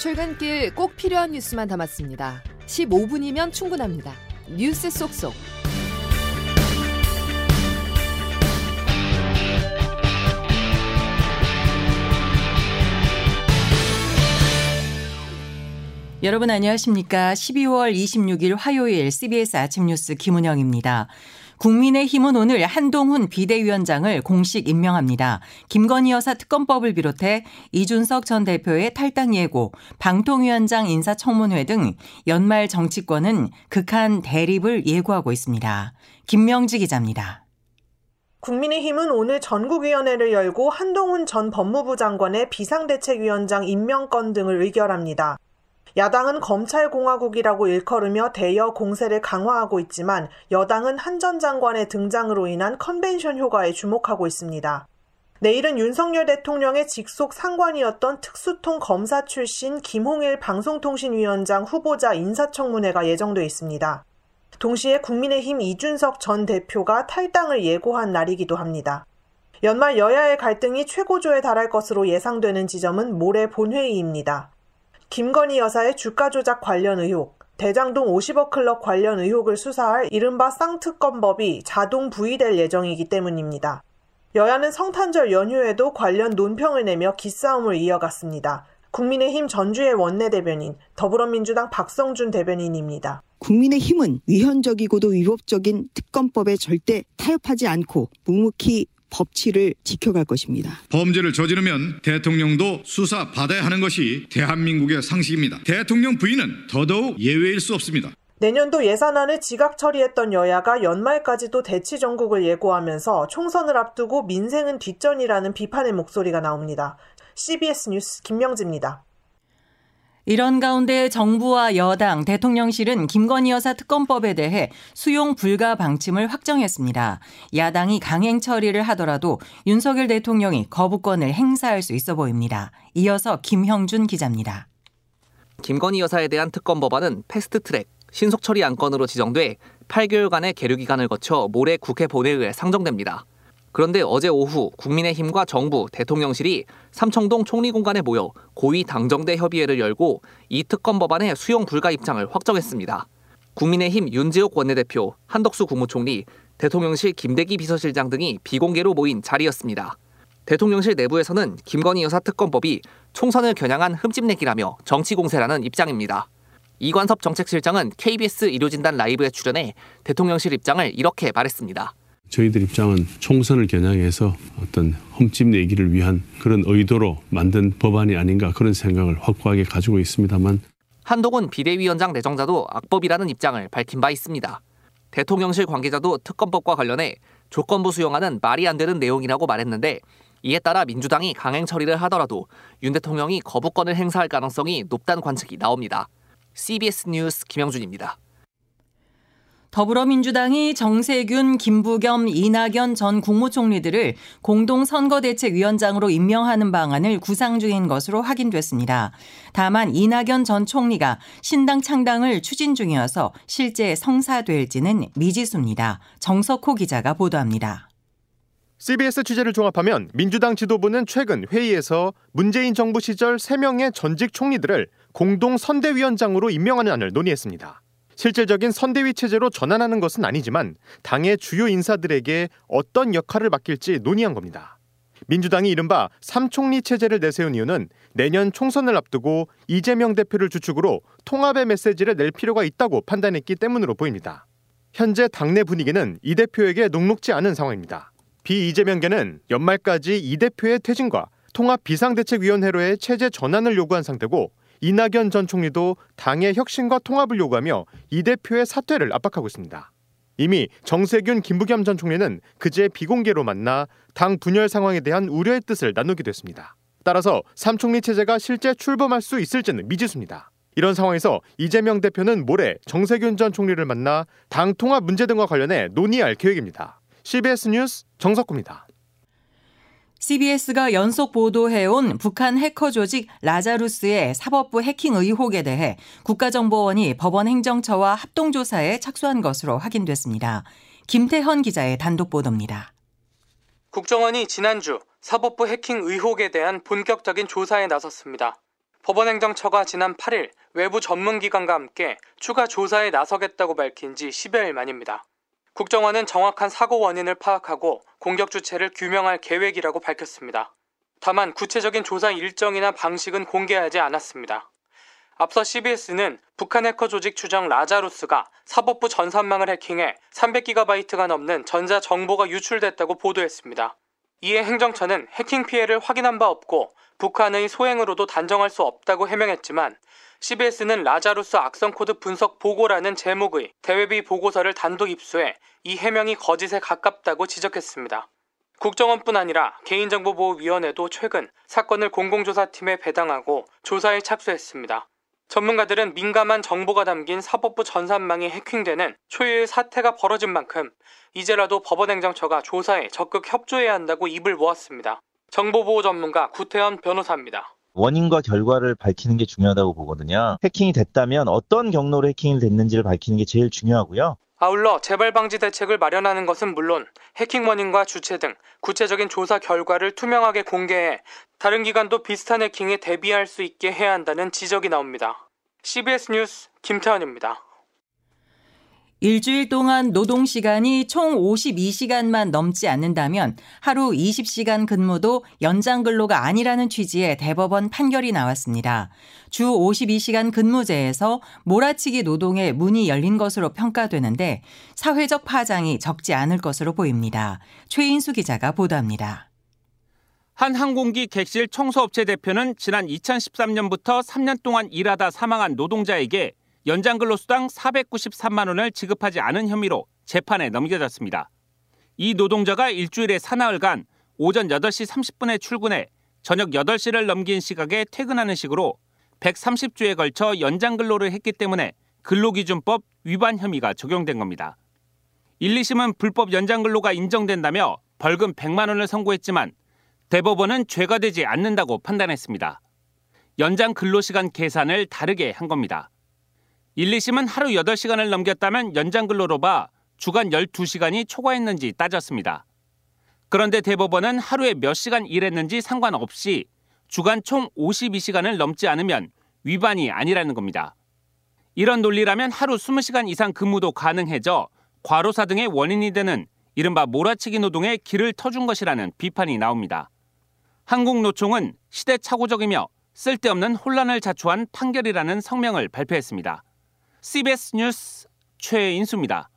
출근길 꼭 필요한 뉴스만 담았습니다. 15분이면 충분합니다. 뉴스 속속. 여러분 안녕하십니까? 12월 26일 화요일 CBS 아침 뉴스 김은영입니다. 국민의힘은 오늘 한동훈 비대위원장을 공식 임명합니다. 김건희 여사 특검법을 비롯해 이준석 전 대표의 탈당 예고, 방통위원장 인사청문회 등 연말 정치권은 극한 대립을 예고하고 있습니다. 김명지 기자입니다. 국민의힘은 오늘 전국위원회를 열고 한동훈 전 법무부 장관의 비상대책위원장 임명건 등을 의결합니다. 야당은 검찰공화국이라고 일컬으며 대여 공세를 강화하고 있지만 여당은 한 전 장관의 등장으로 인한 컨벤션 효과에 주목하고 있습니다. 내일은 윤석열 대통령의 직속 상관이었던 특수통 검사 출신 김홍일 방송통신위원장 후보자 인사청문회가 예정돼 있습니다. 동시에 국민의힘 이준석 전 대표가 탈당을 예고한 날이기도 합니다. 연말 여야의 갈등이 최고조에 달할 것으로 예상되는 지점은 모레 본회의입니다. 김건희 여사의 주가 조작 관련 의혹, 대장동 50억 클럽 관련 의혹을 수사할 이른바 쌍특검법이 자동 부의될 예정이기 때문입니다. 여야는 성탄절 연휴에도 관련 논평을 내며 기싸움을 이어갔습니다. 국민의힘 전주의 원내대변인, 더불어민주당 박성준 대변인입니다. 국민의힘은 위헌적이고도 위법적인 특검법에 절대 타협하지 않고 묵묵히 법치를 지켜갈 것입니다. 범죄를 저지르면 대통령도 수사 받아야 하는 것이 대한민국의 상식입니다. 대통령 부인은 더더욱 예외일 수 없습니다. 내년도 예산안을 지각 처리했던 여야가 연말까지도 대치 전국을 예고하면서 총선을 앞두고 민생은 뒷전이라는 비판의 목소리가 나옵니다. CBS 뉴스 김명지입니다. 이런 가운데 정부와 여당, 대통령실은 김건희 여사 특검법에 대해 수용 불가 방침을 확정했습니다. 야당이 강행 처리를 하더라도 윤석열 대통령이 거부권을 행사할 수 있어 보입니다. 이어서 김형준 기자입니다. 김건희 여사에 대한 특검 법안은 패스트 트랙, 신속 처리 안건으로 지정돼 8개월간의 계류 기간을 거쳐 모레 국회 본회의에 상정됩니다. 그런데 어제 오후 국민의힘과 정부, 대통령실이 삼청동 총리 공간에 모여 고위 당정대 협의회를 열고 이 특검 법안의 수용 불가 입장을 확정했습니다. 국민의힘 윤지옥 원내대표, 한덕수 국무총리, 대통령실 김대기 비서실장 등이 비공개로 모인 자리였습니다. 대통령실 내부에서는 김건희 여사 특검법이 총선을 겨냥한 흠집내기라며 정치 공세라는 입장입니다. 이관섭 정책실장은 KBS 의료진단 라이브에 출연해 대통령실 입장을 이렇게 말했습니다. 저희들 입장은 총선을 겨냥해서 어떤 흠집 내기를 위한 그런 의도로 만든 법안이 아닌가 그런 생각을 확고하게 가지고 있습니다만 한동훈 비대위원장 내정자도 악법이라는 입장을 밝힌 바 있습니다. 대통령실 관계자도 특검법과 관련해 조건부 수용하는 말이 안 되는 내용이라고 말했는데 이에 따라 민주당이 강행 처리를 하더라도 윤 대통령이 거부권을 행사할 가능성이 높다는 관측이 나옵니다. CBS 뉴스 김영준입니다. 더불어민주당이 정세균, 김부겸, 이낙연 전 국무총리들을 공동선거대책위원장으로 임명하는 방안을 구상 중인 것으로 확인됐습니다. 다만 이낙연 전 총리가 신당 창당을 추진 중이어서 실제 성사될지는 미지수입니다. 정석호 기자가 보도합니다. CBS 취재를 종합하면 민주당 지도부는 최근 회의에서 문재인 정부 시절 3명의 전직 총리들을 공동 선대위원장으로 임명하는 안을 논의했습니다. 실질적인 선대위 체제로 전환하는 것은 아니지만 당의 주요 인사들에게 어떤 역할을 맡길지 논의한 겁니다. 민주당이 이른바 삼총리 체제를 내세운 이유는 내년 총선을 앞두고 이재명 대표를 주축으로 통합의 메시지를 낼 필요가 있다고 판단했기 때문으로 보입니다. 현재 당내 분위기는 이 대표에게 녹록지 않은 상황입니다. 비이재명계는 연말까지 이 대표의 퇴진과 통합 비상대책위원회로의 체제 전환을 요구한 상태고 이낙연 전 총리도 당의 혁신과 통합을 요구하며 이 대표의 사퇴를 압박하고 있습니다. 이미 정세균, 김부겸 전 총리는 그제 비공개로 만나 당 분열 상황에 대한 우려의 뜻을 나누기도 했습니다. 따라서 삼총리 체제가 실제 출범할 수 있을지는 미지수입니다. 이런 상황에서 이재명 대표는 모레 정세균 전 총리를 만나 당 통합 문제 등과 관련해 논의할 계획입니다. CBS 뉴스 정석구입니다. CBS가 연속 보도해온 북한 해커 조직 라자루스의 사법부 해킹 의혹에 대해 국가정보원이 법원 행정처와 합동조사에 착수한 것으로 확인됐습니다. 김태현 기자의 단독 보도입니다. 국정원이 지난주 사법부 해킹 의혹에 대한 본격적인 조사에 나섰습니다. 법원 행정처가 지난 8일 외부 전문기관과 함께 추가 조사에 나서겠다고 밝힌 지 10여일 만입니다. 국정원은 정확한 사고 원인을 파악하고 공격 주체를 규명할 계획이라고 밝혔습니다. 다만 구체적인 조사 일정이나 방식은 공개하지 않았습니다. 앞서 CBS는 북한 해커 조직 추정 라자루스가 사법부 전산망을 해킹해 300GB가 넘는 전자 정보가 유출됐다고 보도했습니다. 이에 행정처는 해킹 피해를 확인한 바 없고 북한의 소행으로도 단정할 수 없다고 해명했지만 CBS는 라자루스 악성 코드 분석 보고라는 제목의 대외비 보고서를 단독 입수해 이 해명이 거짓에 가깝다고 지적했습니다. 국정원뿐 아니라 개인정보보호위원회도 최근 사건을 공공조사팀에 배당하고 조사에 착수했습니다. 전문가들은 민감한 정보가 담긴 사법부 전산망이 해킹되는 초유의 사태가 벌어진 만큼 이제라도 법원행정처가 조사에 적극 협조해야 한다고 입을 모았습니다. 정보보호 전문가 구태현 변호사입니다. 원인과 결과를 밝히는 게 중요하다고 보거든요. 해킹이 됐다면 어떤 경로로 해킹이 됐는지를 밝히는 게 제일 중요하고요. 아울러 재발 방지 대책을 마련하는 것은 물론 해킹 원인과 주체 등 구체적인 조사 결과를 투명하게 공개해 다른 기관도 비슷한 해킹에 대비할 수 있게 해야 한다는 지적이 나옵니다. CBS 뉴스 김태현입니다. 일주일 동안 노동 시간이 총 52시간만 넘지 않는다면 하루 20시간 근무도 연장 근로가 아니라는 취지의 대법원 판결이 나왔습니다. 주 52시간 근무제에서 몰아치기 노동의 문이 열린 것으로 평가되는데 사회적 파장이 적지 않을 것으로 보입니다. 최인수 기자가 보도합니다. 한 항공기 객실 청소업체 대표는 지난 2013년부터 3년 동안 일하다 사망한 노동자에게 연장 근로수당 493만 원을 지급하지 않은 혐의로 재판에 넘겨졌습니다. 이 노동자가 일주일에 사나흘간 오전 8시 30분에 출근해 저녁 8시를 넘긴 시각에 퇴근하는 식으로 130주에 걸쳐 연장 근로를 했기 때문에 근로기준법 위반 혐의가 적용된 겁니다. 1, 2심은 불법 연장 근로가 인정된다며 벌금 100만 원을 선고했지만 대법원은 죄가 되지 않는다고 판단했습니다. 연장 근로시간 계산을 다르게 한 겁니다. 1, 2심은 하루 8시간을 넘겼다면 연장 근로로 봐 주간 12시간이 초과했는지 따졌습니다. 그런데 대법원은 하루에 몇 시간 일했는지 상관없이 주간 총 52시간을 넘지 않으면 위반이 아니라는 겁니다. 이런 논리라면 하루 20시간 이상 근무도 가능해져 과로사 등의 원인이 되는 이른바 몰아치기 노동에 길을 터준 것이라는 비판이 나옵니다. 한국노총은 시대착오적이며 쓸데없는 혼란을 자초한 판결이라는 성명을 발표했습니다. CBS 뉴스 최인수입니다.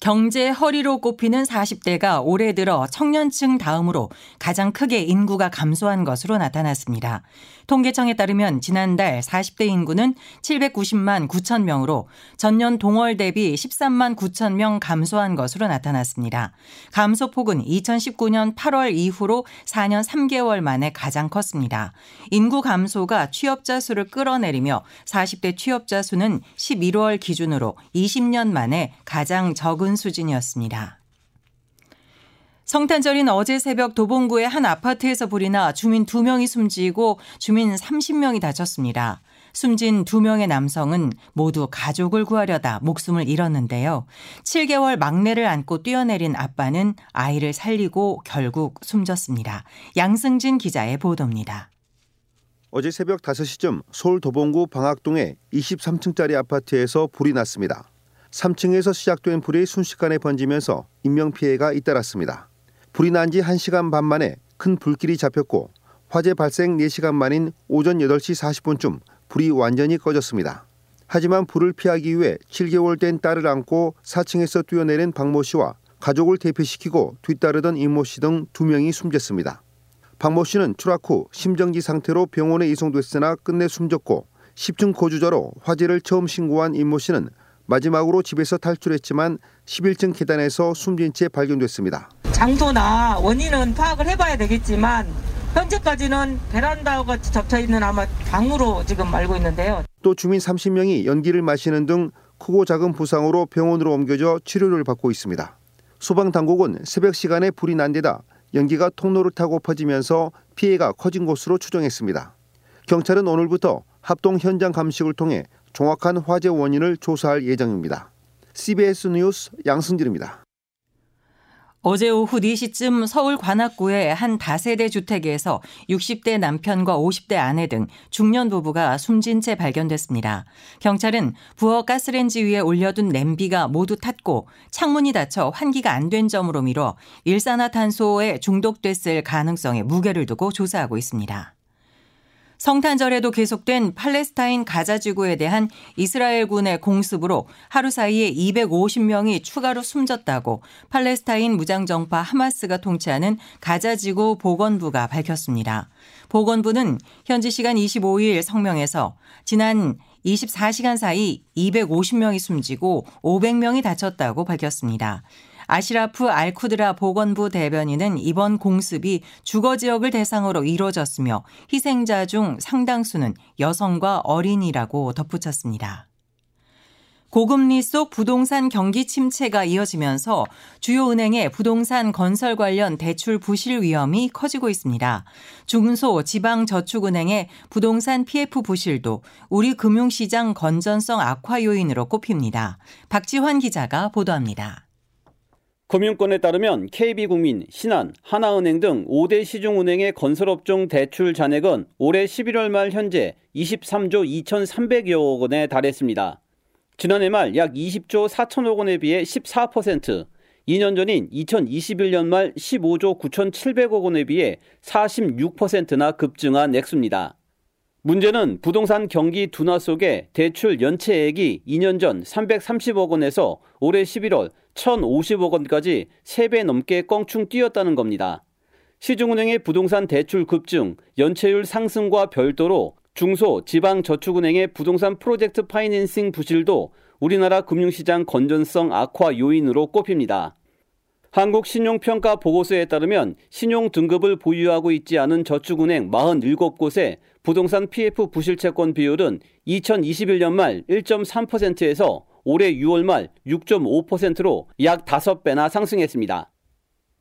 경제 허리로 꼽히는 40대가 올해 들어 청년층 다음으로 가장 크게 인구가 감소한 것으로 나타났습니다. 통계청에 따르면 지난달 40대 인구는 790만 9천 명으로 전년 동월 대비 13만 9천 명 감소한 것으로 나타났습니다. 감소폭은 2019년 8월 이후로 4년 3개월 만에 가장 컸습니다. 인구 감소가 취업자 수를 끌어내리며 40대 취업자 수는 11월 기준으로 20년 만에 가장 적은 수준이었습니다. 성탄절인 어제 새벽 도봉구의 한 아파트에서 불이 나 주민 2명이 숨지고 주민 30명이 다쳤습니다. 숨진 2명의 남성은 모두 가족을 구하려다 목숨을 잃었는데요. 7개월 막내를 안고 뛰어내린 아빠는 아이를 살리고 결국 숨졌습니다. 양승진 기자의 보도입니다. 어제 새벽 5시쯤 서울 도봉구 방학동의 23층짜리 아파트에서 불이 났습니다. 3층에서 시작된 불이 순식간에 번지면서 인명피해가 잇따랐습니다. 불이 난 지 1시간 반 만에 큰 불길이 잡혔고 화재 발생 4시간 만인 오전 8시 40분쯤 불이 완전히 꺼졌습니다. 하지만 불을 피하기 위해 7개월 된 딸을 안고 4층에서 뛰어내린 박모 씨와 가족을 대피시키고 뒤따르던 이모 씨등 2명이 숨졌습니다. 박모 씨는 추락 후 심정지 상태로 병원에 이송됐으나 끝내 숨졌고 10층 거주자로 화재를 처음 신고한 이모 씨는 마지막으로 집에서 탈출했지만 11층 계단에서 숨진 채 발견됐습니다. 장소나 원인은 파악을 해봐야 되겠지만 현재까지는 베란다와 접쳐 있는 아마 방으로 지금 알고 있는데요. 또 주민 30명이 연기를 마시는 등 크고 작은 부상으로 병원으로 옮겨져 치료를 받고 있습니다. 소방 당국은 새벽 시간에 불이 난 데다 연기가 통로를 타고 퍼지면서 피해가 커진 것으로 추정했습니다. 경찰은 오늘부터 합동 현장 감식을 통해 정확한 화재 원인을 조사할 예정입니다. CBS 뉴스 양승길입니다. 어제 오후 4시쯤 서울 관악구의 한 다세대 주택에서 60대 남편과 50대 아내 등 중년 부부가 숨진 채 발견됐습니다. 경찰은 부엌 가스렌지 위에 올려둔 냄비가 모두 탔고 창문이 닫혀 환기가 안 된 점으로 미뤄 일산화탄소에 중독됐을 가능성에 무게를 두고 조사하고 있습니다. 성탄절에도 계속된 팔레스타인 가자 지구에 대한 이스라엘군의 공습으로 하루 사이에 250명이 추가로 숨졌다고 팔레스타인 무장정파 하마스가 통치하는 가자 지구 보건부가 밝혔습니다. 보건부는 현지 시간 25일 성명에서 지난 24시간 사이 250명이 숨지고 500명이 다쳤다고 밝혔습니다. 아시라프 알쿠드라 보건부 대변인은 이번 공습이 주거 지역을 대상으로 이루어졌으며 희생자 중 상당수는 여성과 어린이라고 덧붙였습니다. 고금리 속 부동산 경기 침체가 이어지면서 주요 은행의 부동산 건설 관련 대출 부실 위험이 커지고 있습니다. 중소 지방 저축은행의 부동산 PF 부실도 우리 금융시장 건전성 악화 요인으로 꼽힙니다. 박지환 기자가 보도합니다. 금융권에 따르면 KB국민, 신한, 하나은행 등 5대 시중은행의 건설업종 대출 잔액은 올해 11월 말 현재 23조 2,300여억 원에 달했습니다. 지난해 말 약 20조 4천억 원에 비해 14%, 2년 전인 2021년 말 15조 9,700억 원에 비해 46%나 급증한 액수입니다. 문제는 부동산 경기 둔화 속에 대출 연체액이 2년 전 330억 원에서 올해 11월 1,050억 원까지 3배 넘게 껑충 뛰었다는 겁니다. 시중은행의 부동산 대출 급증, 연체율 상승과 별도로 중소, 지방 저축은행의 부동산 프로젝트 파이낸싱 부실도 우리나라 금융시장 건전성 악화 요인으로 꼽힙니다. 한국신용평가 보고서에 따르면 신용 등급을 보유하고 있지 않은 저축은행 47곳의 부동산 PF 부실채권 비율은 2021년 말 1.3%에서 올해 6월 말 6.5%로 약 5배나 상승했습니다.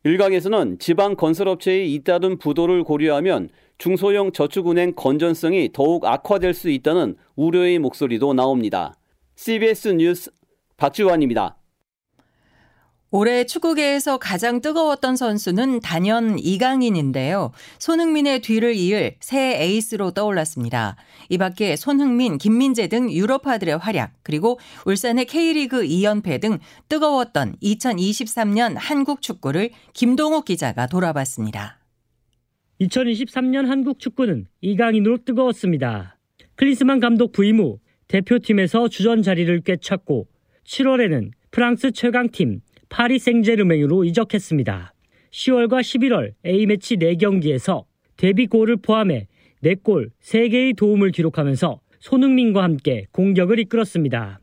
일각에서는 지방 건설업체의 잇따른 부도를 고려하면 중소형 저축은행 건전성이 더욱 악화될 수 있다는 우려의 목소리도 나옵니다. CBS 뉴스 박지환입니다. 올해 축구계에서 가장 뜨거웠던 선수는 단연 이강인인데요. 손흥민의 뒤를 이을 새 에이스로 떠올랐습니다. 이 밖에 손흥민, 김민재 등 유럽파들의 활약, 그리고 울산의 K리그 2연패 등 뜨거웠던 2023년 한국 축구를 김동욱 기자가 돌아봤습니다. 2023년 한국 축구는 이강인으로 뜨거웠습니다. 클리스만 감독 부임 후 대표팀에서 주전 자리를 꿰찼고 7월에는 프랑스 최강팀 파리 생제르맹으로 이적했습니다. 10월과 11월 A매치 4경기에서 데뷔골을 포함해 4골 3개의 도움을 기록하면서 손흥민과 함께 공격을 이끌었습니다.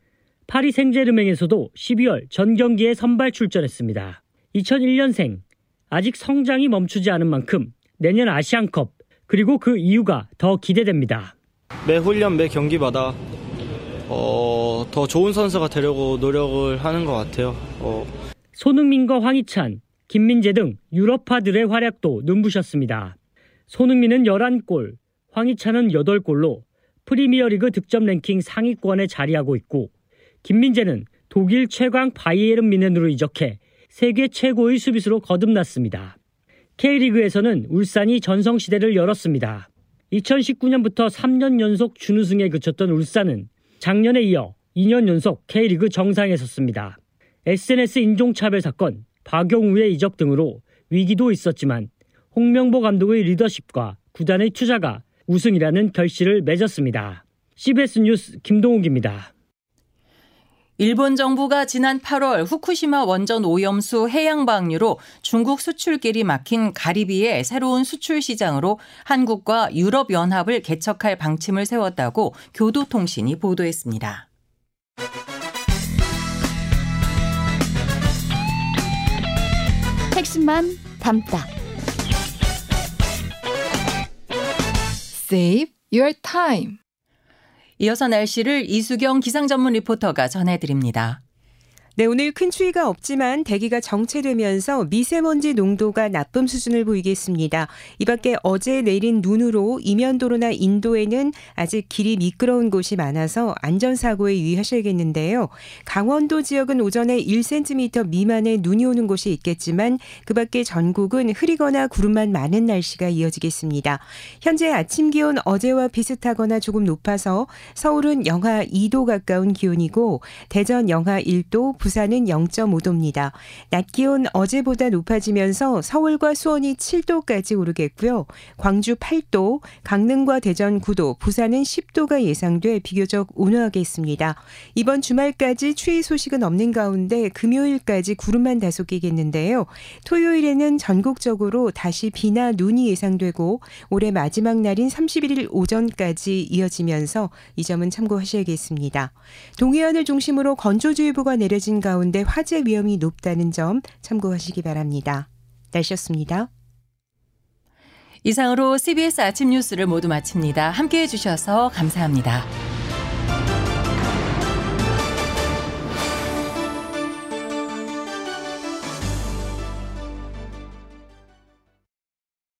파리 생제르맹에서도 12월 전 경기에 선발 출전했습니다. 2001년생 아직 성장이 멈추지 않은 만큼 내년 아시안컵 그리고 그 이유가 더 기대됩니다. 매 훈련 매 경기마다 어, 더 좋은 선수가 되려고 노력을 하는 것 같아요. 어, 손흥민과 황희찬, 김민재 등 유럽파들의 활약도 눈부셨습니다. 손흥민은 11골, 황희찬은 8골로 프리미어리그 득점 랭킹 상위권에 자리하고 있고 김민재는 독일 최강 바이에른 미넨으로 이적해 세계 최고의 수비수로 거듭났습니다. K리그에서는 울산이 전성시대를 열었습니다. 2019년부터 3년 연속 준우승에 그쳤던 울산은 작년에 이어 2년 연속 K리그 정상에 섰습니다. SNS 인종차별 사건, 박용우의 이적 등으로 위기도 있었지만 홍명보 감독의 리더십과 구단의 투자가 우승이라는 결실을 맺었습니다. CBS 뉴스 김동욱입니다. 일본 정부가 지난 8월 후쿠시마 원전 오염수 해양 방류로 중국 수출길이 막힌 가리비의 새로운 수출 시장으로 한국과 유럽 연합을 개척할 방침을 세웠다고 교도통신이 보도했습니다. 핵심만 담다. Save your time. 이어서 날씨를 이수경 기상전문 리포터가 전해드립니다. 네, 오늘 큰 추위가 없지만 대기가 정체되면서 미세먼지 농도가 나쁨 수준을 보이겠습니다. 이 밖에 어제 내린 눈으로 이면도로나 인도에는 아직 길이 미끄러운 곳이 많아서 안전사고에 유의하셔야겠는데요. 강원도 지역은 오전에 1cm 미만의 눈이 오는 곳이 있겠지만 그 밖에 전국은 흐리거나 구름만 많은 날씨가 이어지겠습니다. 현재 아침 기온 어제와 비슷하거나 조금 높아서 서울은 영하 2도 가까운 기온이고 대전 영하 1도, 부산은 0.5도입니다. 낮 기온 어제보다 높아지면서 서울과 수원이 7도까지 오르겠고요. 광주 8도, 강릉과 대전 9도, 부산은 10도가 예상돼 비교적 온화하겠습니다. 이번 주말까지 추위 소식은 없는 가운데 금요일까지 구름만 다소 끼겠는데요. 토요일에는 전국적으로 다시 비나 눈이 예상되고 올해 마지막 날인 31일 오전까지 이어지면서 이 점은 참고하셔야겠습니다. 동해안을 중심으로 건조주의보가 내려진 가운데 화재 위험이 높다는 점 참고하시기 바랍니다. 날씨였습니다. 이상으로 CBS 아침 뉴스를 모두 마칩니다. 함께 해주셔서 감사합니다.